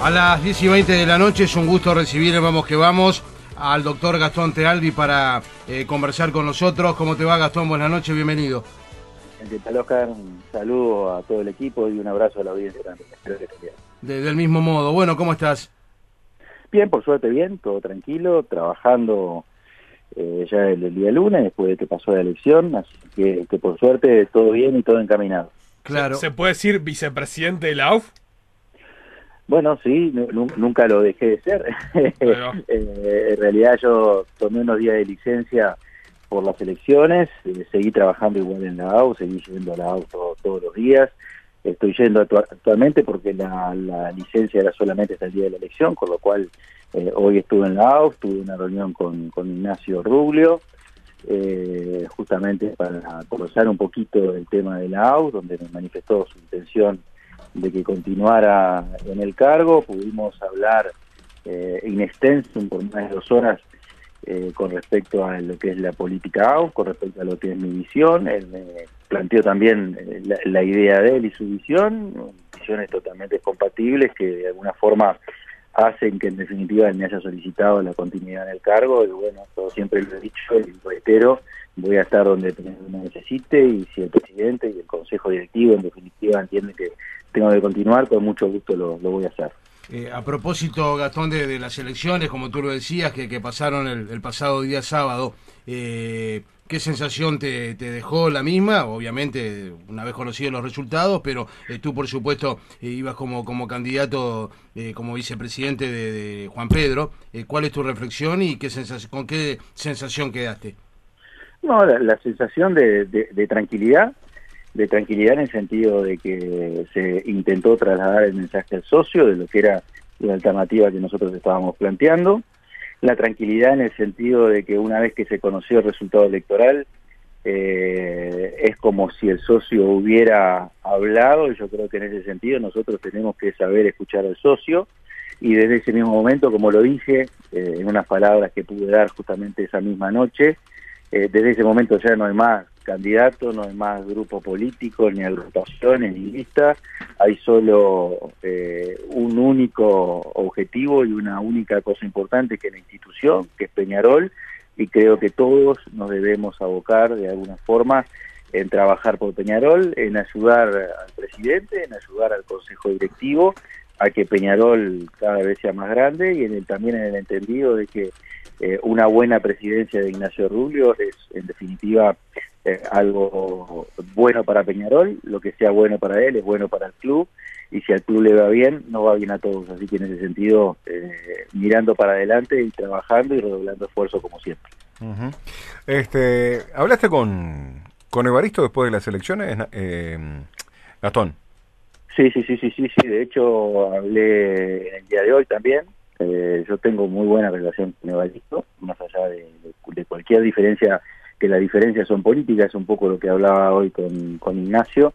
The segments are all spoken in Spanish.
A las 10 y 20 de la noche es un gusto recibir en Vamos que Vamos al doctor Gastón Tealdi para eh, conversar con nosotros. ¿Cómo te va Gastón? Buenas noches, bienvenido. ¿Qué tal Oscar? Un saludo a todo el equipo y un abrazo a la audiencia también. Espero que esté bien. De- del mismo modo. Bueno, ¿cómo estás? Bien, por suerte bien, todo tranquilo, trabajando eh, ya el, el día lunes después de que pasó la elección, así que, que por suerte todo bien y todo encaminado. Claro. ¿Se puede decir vicepresidente de la AUF? Bueno, sí, nu- nu- nunca lo dejé de ser. Bueno. Eh, en realidad yo tomé unos días de licencia por las elecciones, eh, seguí trabajando igual en la AU, seguí yendo a la AU todo- todos los días. Estoy yendo actua- actualmente porque la, la licencia era solamente hasta el día de la elección, con lo cual eh, hoy estuve en la AU, tuve una reunión con, con Ignacio Rublio, eh, justamente para conocer un poquito el tema de la AU, donde me manifestó su intención de que continuara en el cargo. Pudimos hablar eh, in extenso por más de dos horas eh, con respecto a lo que es la política AU, con respecto a lo que es mi visión. Él me planteó también eh, la, la idea de él y su visión, visiones totalmente compatibles que de alguna forma hacen que en definitiva me haya solicitado la continuidad en el cargo y bueno, todo siempre lo he dicho y lo reitero, voy a estar donde me necesite y si el presidente y el consejo directivo en definitiva entienden que tengo que continuar, con mucho gusto lo, voy a hacer. Eh, a propósito, Gastón, de, las elecciones, como tú lo decías, que, que pasaron el, el pasado día sábado, eh, ¿qué sensación te, te dejó la misma? Obviamente, una vez conocidos los resultados, pero eh, tú, por supuesto, eh, ibas como, como candidato, eh, como vicepresidente de, Juan Pedro. Eh, ¿Cuál es tu reflexión y qué sensación, con qué sensación quedaste? No, la, la sensación de, de- de tranquilidad, de tranquilidad en el sentido de que se intentó trasladar el mensaje al socio de lo que era la alternativa que nosotros estábamos planteando, la tranquilidad en el sentido de que una vez que se conoció el resultado electoral, eh, es como si el socio hubiera hablado, y yo creo que en ese sentido nosotros tenemos que saber escuchar al socio, y desde ese mismo momento, como lo dije, eh, en unas palabras que pude dar justamente esa misma noche, eh, desde ese momento ya no hay más candidatos, no hay más grupo político, ni agrupaciones, ni listas, hay solo eh, un único objetivo y una única cosa importante que es la institución, que es Peñarol, y creo que todos nos debemos abocar de alguna forma en trabajar por Peñarol, en ayudar al presidente, en ayudar al consejo directivo a que Peñarol cada vez sea más grande y en el, también en el entendido de que eh, una buena presidencia de Ignacio Rubio es en definitiva eh, algo bueno para Peñarol, lo que sea bueno para él es bueno para el club y si al club le va bien, no va bien a todos, así que en ese sentido eh, mirando para adelante y trabajando y redoblando esfuerzo como siempre. Este, ¿Hablaste con, con Evaristo después de las elecciones, eh, Gastón? Sí, sí, sí, sí, sí, sí. De hecho, hablé en el día de hoy también. Eh, yo tengo muy buena relación con Evaristo, más allá de, de- de cualquier diferencia, que las diferencias son políticas, es un poco lo que hablaba hoy con, con Ignacio.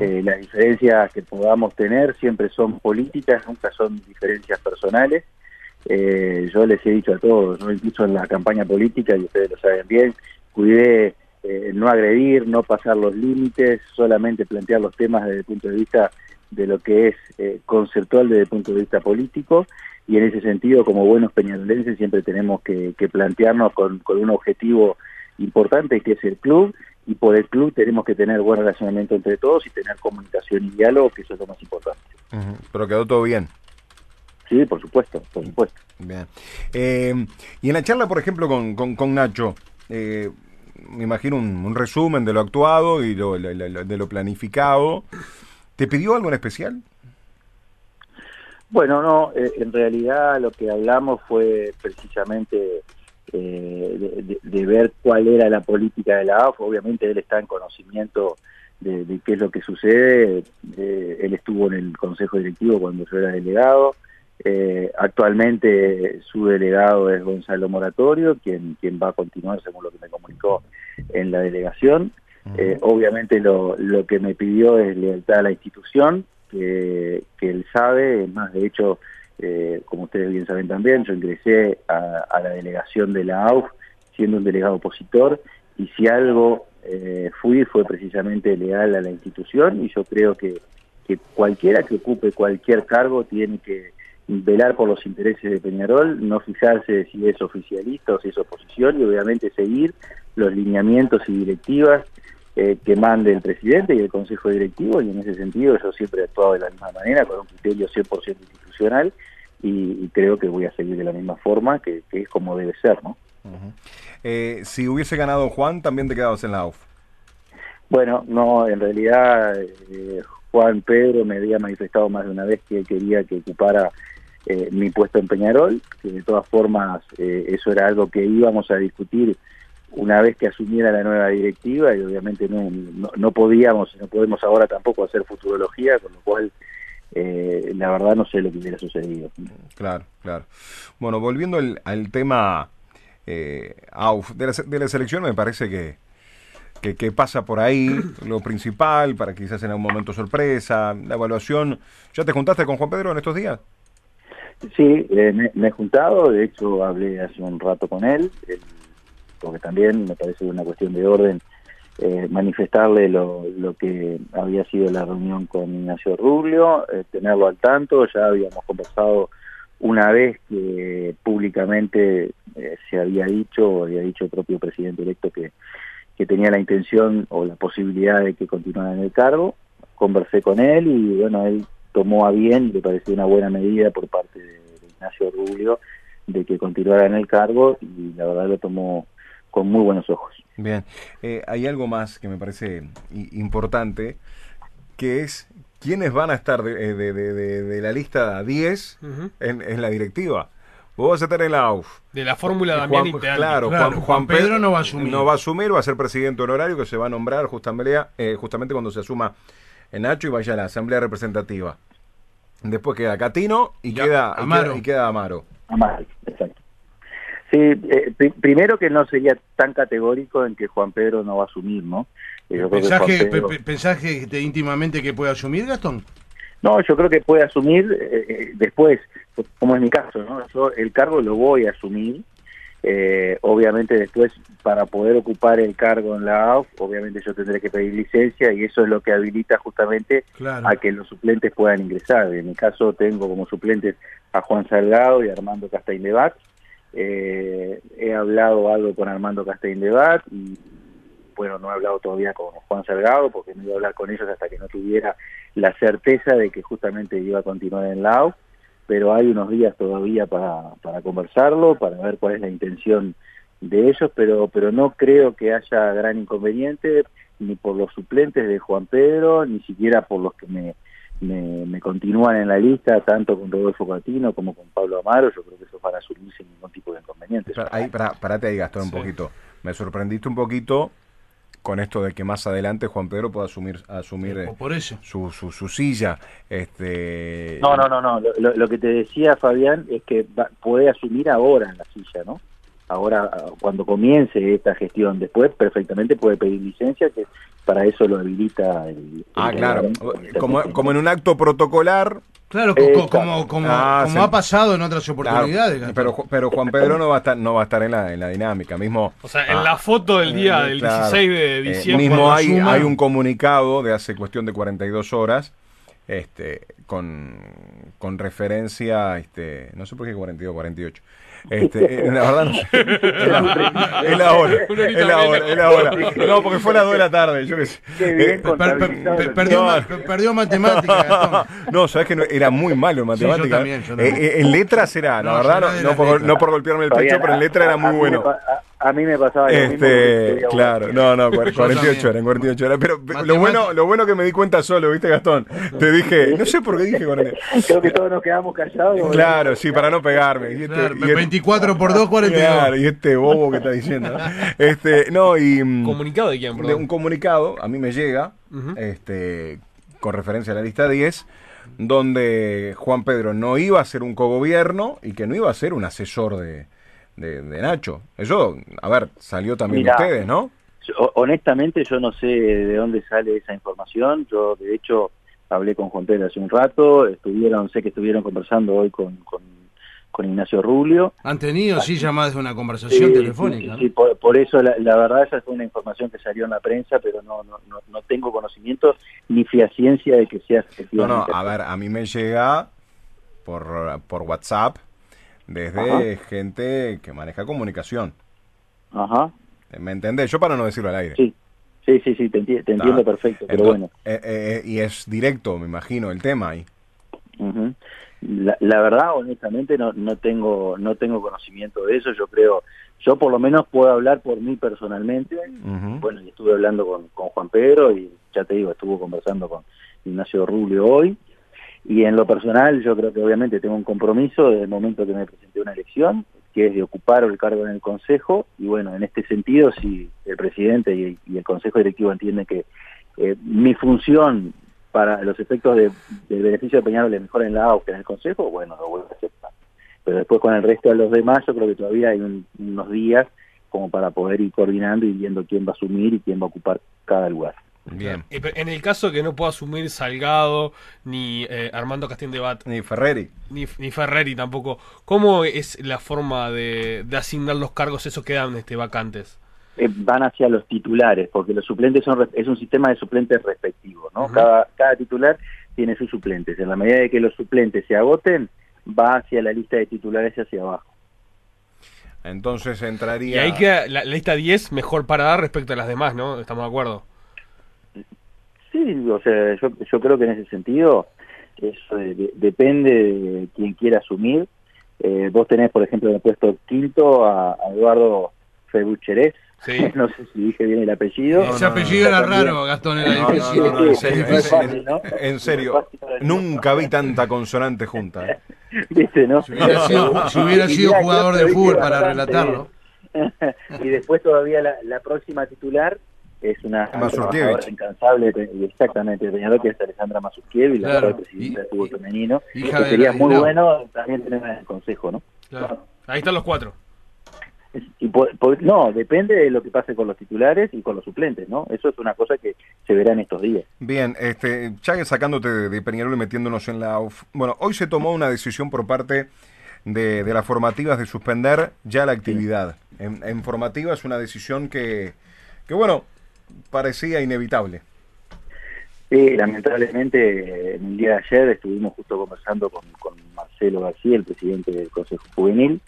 Eh, las diferencias que podamos tener siempre son políticas, nunca son diferencias personales. Eh, yo les he dicho a todos, ¿no? incluso en la campaña política, y ustedes lo saben bien, cuidé eh, no agredir, no pasar los límites, solamente plantear los temas desde el punto de vista de lo que es eh, conceptual desde el punto de vista político y en ese sentido como buenos peñarolenses siempre tenemos que, que plantearnos con, con un objetivo importante que es el club y por el club tenemos que tener buen relacionamiento entre todos y tener comunicación y diálogo que eso es lo más importante. Pero quedó todo bien. Sí, por supuesto, por supuesto. Bien. Eh, y en la charla, por ejemplo, con, con, con Nacho, eh, me imagino un, un resumen de lo actuado y lo, lo- lo- de lo planificado. ¿Te pidió algo en especial? Bueno, no, eh, en realidad lo que hablamos fue precisamente eh, de, ver cuál era la política de la AF. Obviamente él está en conocimiento de, qué es lo que sucede. Eh, él estuvo en el consejo directivo cuando yo era delegado. Eh, actualmente su delegado es Gonzalo Moratorio, quien va a continuar según lo que me comunicó en la delegación. Eh, obviamente lo, lo que me pidió es lealtad a la institución, que, que él sabe, es más, de hecho, eh, como ustedes bien saben también, yo ingresé a, a la delegación de la AUF siendo un delegado opositor y si algo eh, fui fue precisamente leal a la institución y yo creo que, que cualquiera que ocupe cualquier cargo tiene que velar por los intereses de Peñarol, no fijarse si es oficialista o si es oposición y obviamente seguir los lineamientos y directivas eh, que mande el presidente y el consejo directivo y en ese sentido yo siempre he actuado de la misma manera con un criterio 100% institucional y, creo que voy a seguir de la misma forma que, es como debe ser, ¿no? Eh, si hubiese ganado Juan, también te quedabas en la UF. Bueno, no, en realidad eh, Juan Pedro me había manifestado más de una vez que quería que ocupara eh, mi puesto en Peñarol, que de todas formas eh, eso era algo que íbamos a discutir una vez que asumiera la nueva directiva y obviamente no, no, podíamos, no podemos ahora tampoco hacer futurología, con lo cual eh, la verdad no sé lo que hubiera sucedido. Claro, claro. Bueno, volviendo al, tema de, la, de la selección, me parece que que, pasa por ahí, lo principal, para quizás en algún momento sorpresa, la evaluación. ¿Ya te juntaste con Juan Pedro en estos días? Sí, eh, me, he juntado, de hecho hablé hace un rato con él, porque también me parece una cuestión de orden eh, manifestarle lo, lo, que había sido la reunión con Ignacio Rubio, eh, tenerlo al tanto, ya habíamos conversado una vez que públicamente se había dicho, había dicho el propio presidente electo que que tenía la intención o la posibilidad de que continuara en el cargo. Conversé con él y bueno, él tomó a bien, le pareció una buena medida por parte de, Ignacio Rubio de que continuara en el cargo y la verdad lo tomó con muy buenos ojos. Bien, eh, hay algo más que me parece importante, que es quiénes van a estar de, de, la lista 10 en, en la directiva. Vos vas a estar en la AUF. De la fórmula Damián Juan, Claro, Juan, Pedro, no va a asumir. No va a asumir, va a ser presidente honorario que se va a nombrar justamente, eh, justamente cuando se asuma en Nacho y vaya a la asamblea representativa. Después queda Catino y, queda, Amaro. Y, queda, Amaro. Amaro, exacto. Sí, eh, primero que no sería tan categórico en que Juan Pedro no va a asumir, ¿no? Eh, ¿Pensás, que, íntimamente que puede asumir, Gastón? No, yo creo que puede asumir eh, eh, después, como es mi caso, ¿no? Yo el cargo lo voy a asumir. Eh, obviamente después, para poder ocupar el cargo en la AUF, obviamente yo tendré que pedir licencia y eso es lo que habilita justamente a que los suplentes puedan ingresar. En mi caso tengo como suplentes a Juan Salgado y a Armando Castaindebat. Eh, he hablado algo con Armando Castaindebat y bueno, no he hablado todavía con Juan Salgado porque no iba a hablar con ellos hasta que no tuviera la certeza de que justamente iba a continuar en la pero hay unos días todavía para, para conversarlo, para ver cuál es la intención de ellos, pero, pero no creo que haya gran inconveniente ni por los suplentes de Juan Pedro, ni siquiera por los que me, me, continúan en la lista, tanto con Rodolfo Catino como con Pablo Amaro, yo creo que eso para asumir sin ningún tipo de inconveniente. Ahí, para, parate ahí, Gastón, un poquito. Me sorprendiste un poquito con esto de que más adelante Juan Pedro pueda asumir asumir eh, por eso. Su, su, su, silla este no no no no lo, que te decía Fabián es que puede asumir ahora la silla no ahora cuando comience esta gestión después perfectamente puede pedir licencia que para eso lo habilita el, ah claro como, como en un acto protocolar Claro, como, como, ah, como, ha pasado en otras oportunidades. pero, pero Juan Pedro no va a estar, no va a estar en la, en la dinámica. Mismo, o sea, en ah, la foto del día del 16 de eh, diciembre. mismo hay, hay un comunicado de hace cuestión de 42 horas este, con, con referencia, este, no sé por qué 42, 48 este, eh, la verdad no sé. Es la hora. Es la hora, es la hora. No, porque fue a las 2 de la tarde, yo qué sé. Eh, perdió, perdió matemáticas. No, sabes que era muy malo en matemáticas. Eh, en letras era, la verdad, no, por, no por golpearme el pecho, pero en letras era muy bueno. A mí me pasaba este, Claro, no, no, 48 horas, 48 horas. Pero lo bueno, lo bueno que me di cuenta solo, ¿viste, Gastón? Te dije, no sé por qué dije 48. Creo que todos nos quedamos callados. Claro, sí, para no pegarme. Y este, 24 por 2, 42. Claro, y este bobo que está diciendo. Este, no, y. Mm, ¿Comunicado de quién, perdón? un comunicado, a mí me llega, este, con referencia a la lista 10 donde Juan Pedro no iba a ser un cogobierno y que no iba a ser un asesor de, de, Nacho. Eso, a ver, salió también de ustedes, ¿no? honestamente yo no sé de dónde sale esa información. Yo, de hecho, hablé con Juan Pedro hace un rato, estuvieron, sé que estuvieron conversando hoy con, con, Ignacio Rubio. Han tenido, sí, más de una conversación telefónica. Sí, por, eso la, verdad esa fue una información que salió en la prensa, pero no, no, no, tengo conocimiento ni ciencia de que sea efectivamente. No, no, a ver, a mí me llega por, por WhatsApp desde gente que maneja comunicación. Ajá. ¿Me entendés? Yo para no decirlo al aire. Sí, sí, sí, sí te, entiendo perfecto, pero bueno. Eh, eh, y es directo, me imagino, el tema ahí. la, verdad, honestamente, no, no tengo no tengo conocimiento de eso. Yo creo, yo por lo menos puedo hablar por mí personalmente. Bueno, estuve hablando con, con Juan Pedro y ya te digo, estuvo conversando con Ignacio Rubio hoy. Y en lo personal, yo creo que obviamente tengo un compromiso desde el momento que me presenté una elección, que es de ocupar el cargo en el Consejo. Y bueno, en este sentido, si el presidente y, el Consejo Directivo entienden que eh, mi función para los efectos de, del beneficio de Peñarol es mejor en la AUF que en el Consejo, bueno, lo vuelvo a aceptar. Pero después con el resto de los demás, yo creo que todavía hay unos días como para poder ir coordinando y viendo quién va a asumir y quién va a ocupar cada lugar. Bien. En el caso que no pueda asumir Salgado, ni eh, Armando Castín de Bat, ni Ferreri. Ni, ni, Ferreri tampoco, ¿cómo es la forma de, asignar los cargos esos que dan este, vacantes? Eh, van hacia los titulares, porque los suplentes son es un sistema de suplentes respectivos, ¿no? cada, cada titular tiene sus suplentes. En la medida de que los suplentes se agoten, va hacia la lista de titulares hacia abajo. Entonces entraría... Y ahí queda la, lista 10 mejor parada respecto a las demás, ¿no? ¿Estamos de acuerdo? Sí, o sea, yo, yo creo que en ese sentido eso depende de quien quiera asumir. Eh, vos tenés, por ejemplo, en el puesto quinto a, Eduardo Febucherés, no sé si dije bien el apellido. Ese apellido era raro, Gastón, era difícil. en serio, nunca vi tanta consonante junta. ¿eh? ¿Viste, no? Si hubiera sido, jugador de fútbol para relatarlo. y después todavía la, la próxima titular es una trabajadora incansable, exactamente, Peñarol, que es Alejandra Mazurkiewicz, la claro. presidenta del fútbol femenino, que sería muy bueno también tener en el consejo, ¿no? Ahí están los cuatro. Y no, depende de lo que pase con los titulares y con los suplentes, ¿no? Eso es una cosa que se verá en estos días. Bien, este, ya sacándote de, Peñarol y metiéndonos en la... Bueno, hoy se tomó una decisión por parte de, las formativas de suspender ya la actividad. En, en formativa es una decisión que, que bueno, parecía inevitable. Sí, lamentablemente en el día de ayer estuvimos justo conversando con, Marcelo García, el presidente del Consejo Juvenil.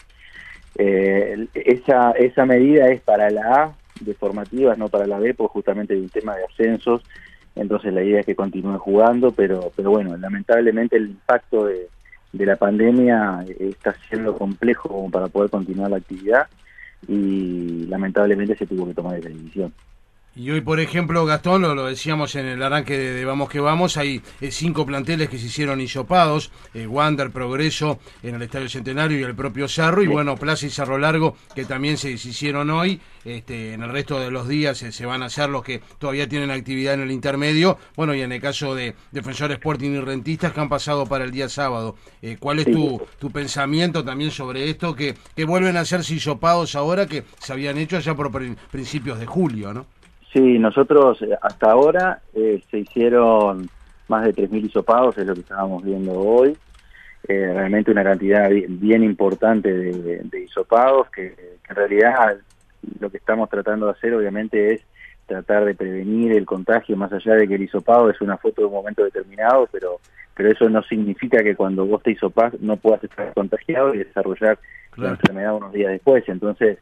Eh, esa, esa medida es para la A de formativas, no para la B, pues justamente de un tema de ascensos. Entonces la idea es que continúe jugando, pero, pero bueno, lamentablemente el impacto de, de la pandemia está siendo complejo como para poder continuar la actividad y lamentablemente se tuvo que tomar esa decisión. Y hoy, por ejemplo, Gastón, lo, decíamos en el arranque de, Vamos que Vamos, hay eh, cinco planteles que se hicieron hisopados, eh, Wander, Progreso, en el Estadio Centenario y el propio Cerro, y bueno, Plaza y Cerro Largo, que también se, hicieron hoy, este, en el resto de los días se van a hacer los que todavía tienen actividad en el intermedio, bueno, y en el caso de Defensores Sporting y Rentistas que han pasado para el día sábado. Eh, ¿Cuál es tu, tu pensamiento también sobre esto, que, que vuelven a hacerse hisopados ahora que se habían hecho allá por principios de julio, ¿no? Sí, nosotros eh, hasta ahora eh, se hicieron más de 3.000 hisopados, es lo que estábamos viendo hoy. Eh, realmente una cantidad bien, importante de, de hisopados, que, en realidad lo que estamos tratando de hacer obviamente es tratar de prevenir el contagio, más allá de que el hisopado es una foto de un momento determinado, pero pero eso no significa que cuando vos te hisopás no puedas estar contagiado y desarrollar la enfermedad unos días después. Entonces,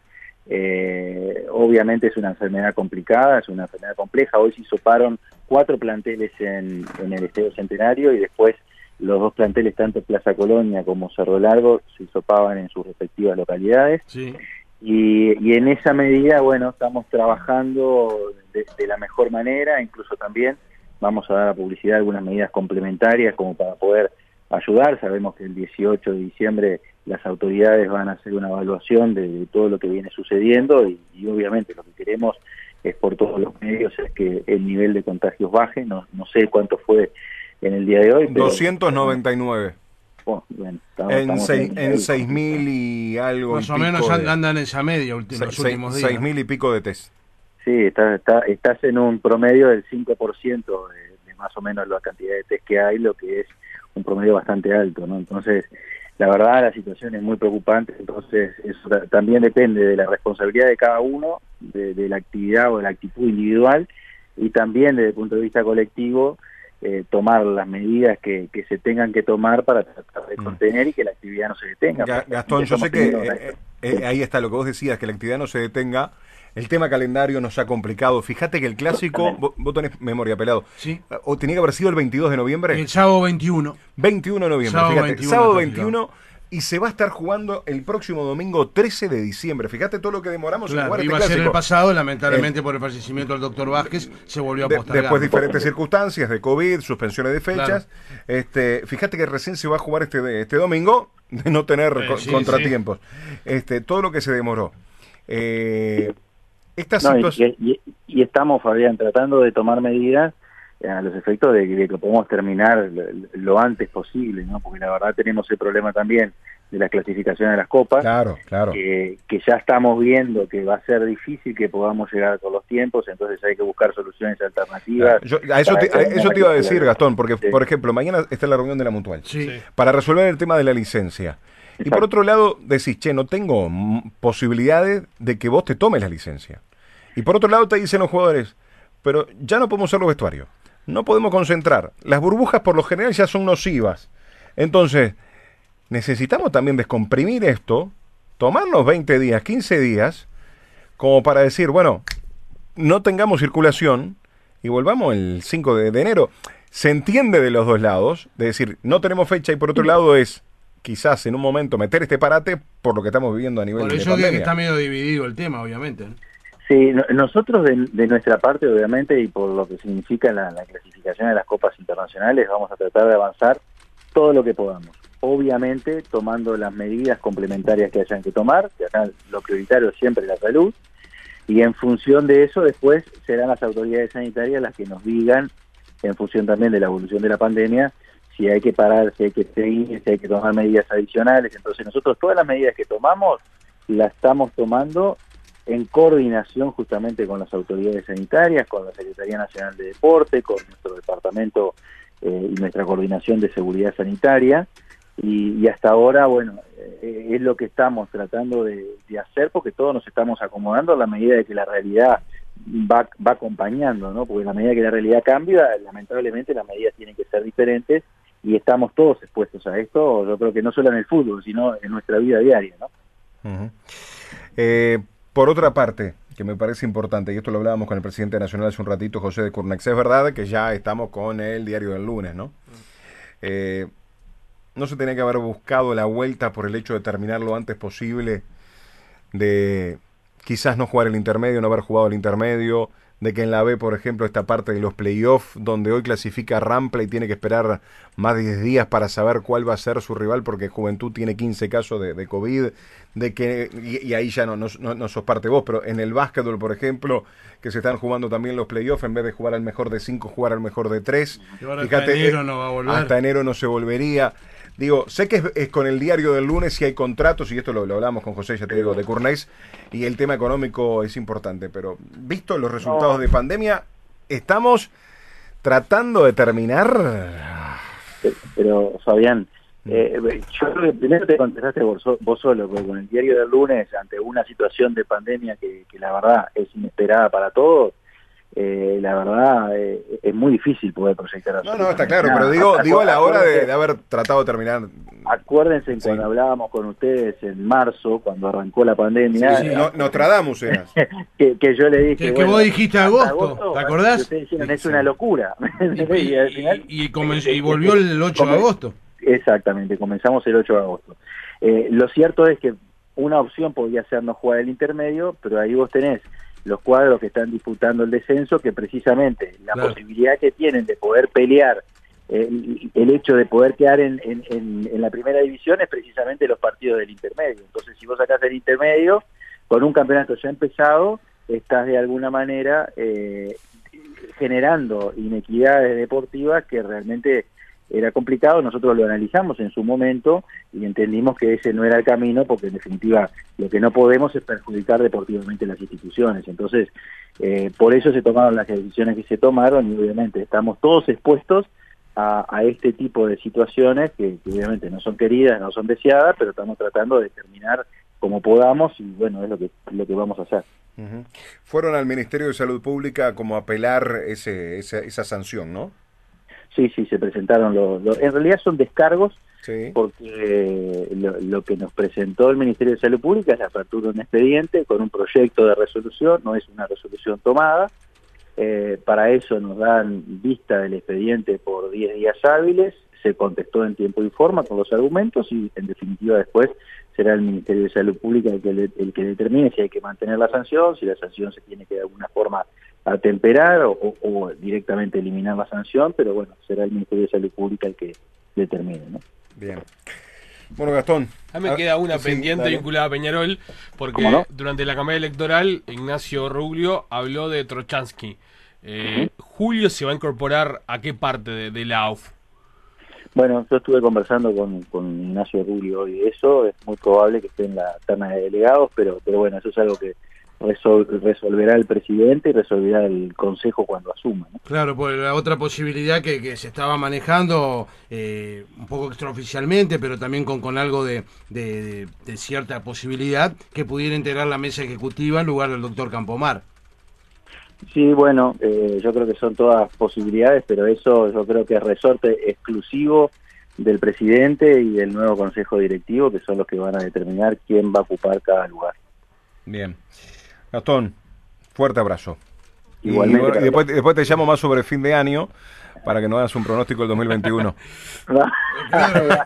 eh, obviamente es una enfermedad complicada, es una enfermedad compleja. Hoy se hisoparon cuatro planteles en, el Estadio Centenario y después los dos planteles, tanto Plaza Colonia como Cerro Largo, se hisopaban en sus respectivas localidades. Y, en esa medida, bueno, estamos trabajando de, de, la mejor manera, incluso también vamos a dar a publicidad algunas medidas complementarias como para poder ayudar. Sabemos que el 18 de diciembre las autoridades van a hacer una evaluación de, todo lo que viene sucediendo y, obviamente lo que queremos es por todos los medios es que el nivel de contagios baje, no, no sé cuánto fue en el día de hoy. 299. bueno, en 6.000 y algo. Más o menos andan en esa media los últimos días. 6.000 y pico de test. Sí, está, está, estás en un promedio del 5% de, de más o menos la cantidad de test que hay, lo que es un promedio bastante alto, ¿no? Entonces, la verdad la situación es muy preocupante, entonces eso también depende de la responsabilidad de cada uno, de, la actividad o de la actitud individual y también desde el punto de vista colectivo eh, tomar las medidas que, que, se tengan que tomar para tratar de Mm. contener y que la actividad no se detenga. Gastón, yo sé que eh, eh, ahí está lo que vos decías, que la actividad no se detenga. El tema calendario nos ha complicado. Fíjate que el clásico, vos, vos tenés memoria pelado, Sí. o tenía que haber sido el 22 de noviembre. El sábado 21. 21 de noviembre, Sábado fíjate, 21 sábado está 21 y se va a estar jugando el próximo domingo 13 de diciembre. Fíjate todo lo que demoramos en Claro, jugar iba a este ser el pasado, lamentablemente por el fallecimiento del doctor Vázquez, se volvió a De- postergar. después diferentes circunstancias de COVID, suspensiones de fechas. Este, fíjate que recién se va a jugar este, este domingo de no tener Eh, co- sí, contratiempos. Este, todo lo que se demoró. Eh, esta No, y, situación. y- y estamos, Fabián, tratando de tomar medidas eh, a los efectos de, de que podamos terminar lo, lo antes posible, ¿no? Porque la verdad tenemos el problema también de la clasificación de las copas, Claro, claro. que, que ya estamos viendo que va a ser difícil que podamos llegar con los tiempos, entonces hay que buscar soluciones alternativas. Yo- a eso, te, a eso te iba a decir, Gastón, porque, Sí. por ejemplo, mañana está la reunión de la Mutual. Sí. Sí. para resolver el tema de la licencia. Y por otro lado, decís, che, no tengo posibilidades de que vos te tomes la licencia. Y por otro lado te dicen los jugadores, pero ya no podemos usar los vestuarios, no podemos concentrar, las burbujas por lo general ya son nocivas. Entonces, necesitamos también descomprimir esto, tomarnos 20 días, 15 días, como para decir, bueno, no tengamos circulación y volvamos el 5 de, de enero. Se entiende de los dos lados, de decir, no tenemos fecha y por otro lado es quizás en un momento meter este parate por lo que estamos viviendo a nivel Por de eso que, que está medio dividido el tema, obviamente. Sí, no- nosotros de, de nuestra parte, obviamente, y por lo que significa la, la clasificación de las copas internacionales, vamos a tratar de avanzar todo lo que podamos. Obviamente, tomando las medidas complementarias que hayan que tomar, que acá lo prioritario es siempre la salud, y en función de eso, después serán las autoridades sanitarias las que nos digan, en función también de la evolución de la pandemia, si hay que parar, si hay que seguir, hay que tomar medidas adicionales. Entonces, nosotros todas las medidas que tomamos las estamos tomando en coordinación justamente con las autoridades sanitarias, con la Secretaría Nacional de Deporte, con nuestro departamento eh, y nuestra coordinación de seguridad sanitaria. Y, y hasta ahora, bueno, eh, es lo que estamos tratando de, de hacer porque todos nos estamos acomodando a la medida de que la realidad va, va acompañando, ¿no? Porque a la medida que la realidad cambia, lamentablemente las medidas tienen que ser diferentes y estamos todos expuestos a esto, yo creo que no solo en el fútbol, sino en nuestra vida diaria, ¿no? Eh, por otra parte, que me parece importante, y esto lo hablábamos con el presidente nacional hace un ratito, José de Curnex, es verdad que ya estamos con el diario del lunes, ¿no? Eh, no se tenía que haber buscado la vuelta por el hecho de terminar lo antes posible, de quizás no jugar el intermedio, no haber jugado el intermedio, de que en la B, por ejemplo, esta parte de los playoffs, donde hoy clasifica Rampla y tiene que esperar más de 10 días para saber cuál va a ser su rival, porque Juventud tiene 15 casos de, de COVID, de que, y, y ahí ya no, no, no, sos parte vos, pero en el básquetbol, por ejemplo, que se están jugando también los playoffs, en vez de jugar al mejor de 5, jugar al mejor de 3. Y ahora hasta enero no va a volver. Hasta enero no se volvería. Digo, sé que es, es con el diario del lunes si hay contratos, y esto lo, lo hablamos con José, ya te digo, de Courneis, y el tema económico es importante, pero visto los resultados de pandemia, estamos tratando de terminar. Pero, Fabián, eh, yo creo que primero te contestaste vos solo, porque con el diario del lunes, ante una situación de pandemia que, que la verdad es inesperada para todos, eh, la verdad eh, es muy difícil poder proyectar No, no, está claro, nada. pero digo, digo a la hora de, haber tratado de terminar. Acuérdense Sí. cuando hablábamos con ustedes en marzo, cuando arrancó la pandemia, Sí, sí. No, Nostradamus eras. que, que yo le dije... Que- que vos dijiste agosto, ¿te acordás? y ustedes dijeron, es una locura. Y, Y al final- y- y comenzó- y volvió el 8 de agosto. Exactamente, comenzamos el 8 de agosto. Eh, lo cierto es que una opción podría ser no jugar el intermedio, pero ahí vos tenés los cuadros que están disputando el descenso, que precisamente la Claro. posibilidad que tienen de poder pelear, eh, el hecho de poder quedar en, en- en- en la primera división es precisamente los partidos del intermedio. Entonces, si vos sacás el intermedio, con un campeonato ya empezado, estás de alguna manera eh, generando inequidades deportivas que realmente era complicado, nosotros lo analizamos en su momento y entendimos que ese no era el camino porque en definitiva lo que no podemos es perjudicar deportivamente las instituciones. Entonces, eh, por eso se tomaron las decisiones que se tomaron y obviamente estamos todos expuestos a, este tipo de situaciones que, obviamente no son queridas, no son deseadas, pero estamos tratando de terminar como podamos y bueno, es lo que, lo que vamos a hacer. Fueron al Ministerio de Salud Pública como apelar ese, esa, esa sanción, ¿no? Sí, sí, se presentaron los... los- en realidad son descargos Sí. porque lo, lo que nos presentó el Ministerio de Salud Pública es la apertura de un expediente con un proyecto de resolución, no es una resolución tomada. Eh, para eso nos dan vista del expediente por 10 días hábiles, se contestó en tiempo y forma con los argumentos y en definitiva después será el Ministerio de Salud Pública el que, le- el que determine si hay que mantener la sanción, si la sanción se tiene que de alguna forma atemperar o, o- o directamente eliminar la sanción, pero bueno, será el Ministerio de Salud Pública el que determine. ¿no? Bien. Bueno, Gastón. A mí me queda una sí, pendiente dale. vinculada a Peñarol, porque durante la campaña electoral Ignacio Ruglio habló de Trochansky. Eh, Julio se va a incorporar a qué parte de, de la AUF? Bueno, yo estuve conversando con, con Ignacio Rubio hoy de eso, es muy probable que esté en la terna de delegados, pero, pero bueno, eso es algo que resol- resolverá el presidente y resolverá el consejo cuando asuma. ¿no? Claro, por la otra posibilidad que, que se estaba manejando eh, un poco extraoficialmente, pero también con, con algo de, de- de- de cierta posibilidad que pudiera integrar la mesa ejecutiva en lugar del doctor Campomar. Sí, bueno, eh, yo creo que son todas posibilidades, pero eso yo creo que es resorte exclusivo del presidente y del nuevo consejo directivo, que son los que van a determinar quién va a ocupar cada lugar. Bien. Gastón, fuerte abrazo. Y, Igualmente. y después, después te llamo más sobre fin de año para que no hagas un pronóstico del 2021. Claro, eh,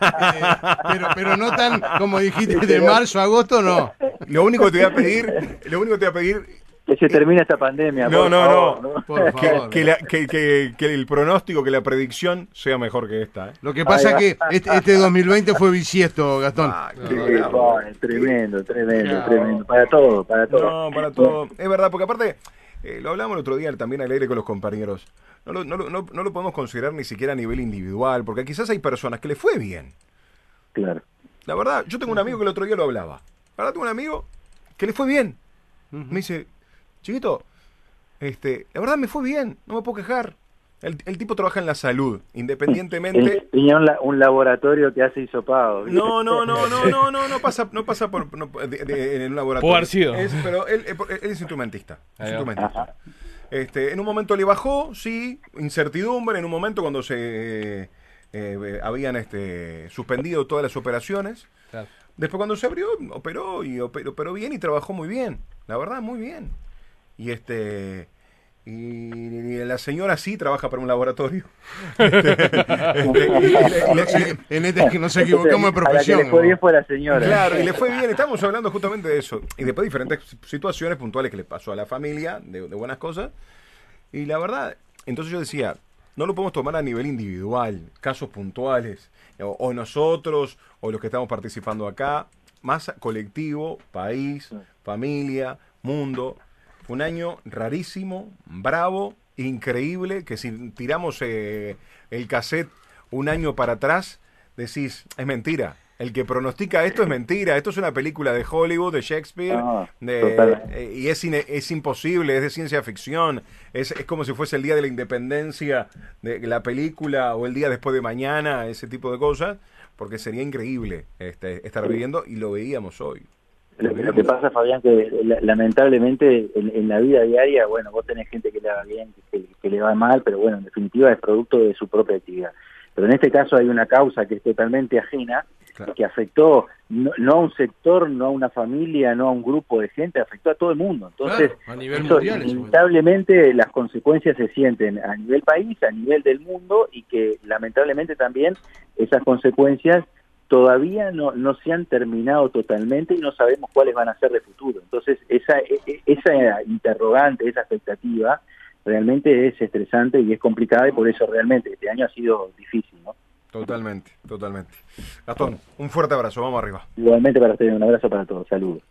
pero, pero no tan, como dijiste, de marzo a agosto, no. Lo único que te voy a pedir, lo único que te voy a pedir, que se termine esta pandemia. No, por no, favor, no. Por que, favor. que la- que- que- que el pronóstico, que la predicción sea mejor que esta. ¿eh? Lo que pasa es que este, este 2020 fue bisiesto, Gastón. Ah, Sí, bueno, tremendo, tremendo, tremendo. Para todo, para todo. No, para todo. Es verdad, porque aparte, eh, lo hablamos el otro día también al aire con los compañeros. No lo, no, no- no lo podemos considerar ni siquiera a nivel individual, porque quizás hay personas que le fue bien. Claro. La verdad, yo tengo un amigo que el otro día lo hablaba. La verdad, tengo un amigo que le fue bien. Me dice, chiquito, este, la verdad me fue bien, no me puedo quejar. El, el tipo trabaja en la salud, independientemente. Tenía un, la- un laboratorio que hace hisopado. No, no, no, no, no, no, no pasa, no pasa por no, de- de- en un laboratorio. Pudo haber sido. Es- pero él, es instrumentista. es. Este, en un momento le bajó, sí, incertidumbre. En un momento cuando se eh, eh, habían este, suspendido todas las operaciones. Claro. Después cuando se abrió, operó y operó, operó bien y trabajó muy bien. La verdad, muy bien. Y este y la señora sí trabaja para un laboratorio. Este, este, en este es que nos equivocamos de A la que profesión. le fue bien fue la señora. Claro, y le fue bien, estamos hablando justamente de eso. Y después diferentes situaciones puntuales que le pasó a la familia, de, de buenas cosas. Y la verdad, entonces yo decía, no lo podemos tomar a nivel individual, casos puntuales, o, o nosotros, o los que estamos participando acá, más colectivo, país, familia, mundo. Un año rarísimo, bravo, increíble, que si tiramos eh, el cassette un año para atrás, decís, es mentira. El que pronostica esto es mentira. Esto es una película de Hollywood, de Shakespeare, de- eh, y es, es imposible, es de ciencia ficción. Es, es como si fuese el día de la independencia de la película o el día después de mañana, ese tipo de cosas, porque sería increíble este, estar viviendo y lo veíamos hoy. Lo, lo que pasa, Fabián, que la- lamentablemente en, en la vida diaria, bueno, vos tenés gente que le va bien, que, que le va mal, pero bueno, en definitiva es producto de su propia actividad. Pero en este caso hay una causa que es totalmente ajena, Claro. que afectó no, no a un sector, no a una familia, no a un grupo de gente, afectó a todo el mundo. Entonces, Claro, a nivel eso, mundial. eso. inevitablemente las consecuencias se sienten a nivel país, a nivel del mundo y que lamentablemente también esas consecuencias todavía no, no se han terminado totalmente y no sabemos cuáles van a ser de futuro. Entonces, esa, e- e- esa interrogante, esa expectativa, realmente es estresante y es complicada y por eso realmente este año ha sido difícil. ¿no? Totalmente, totalmente. Gastón, un fuerte abrazo, vamos arriba. Igualmente para ustedes, un abrazo para todos, saludos.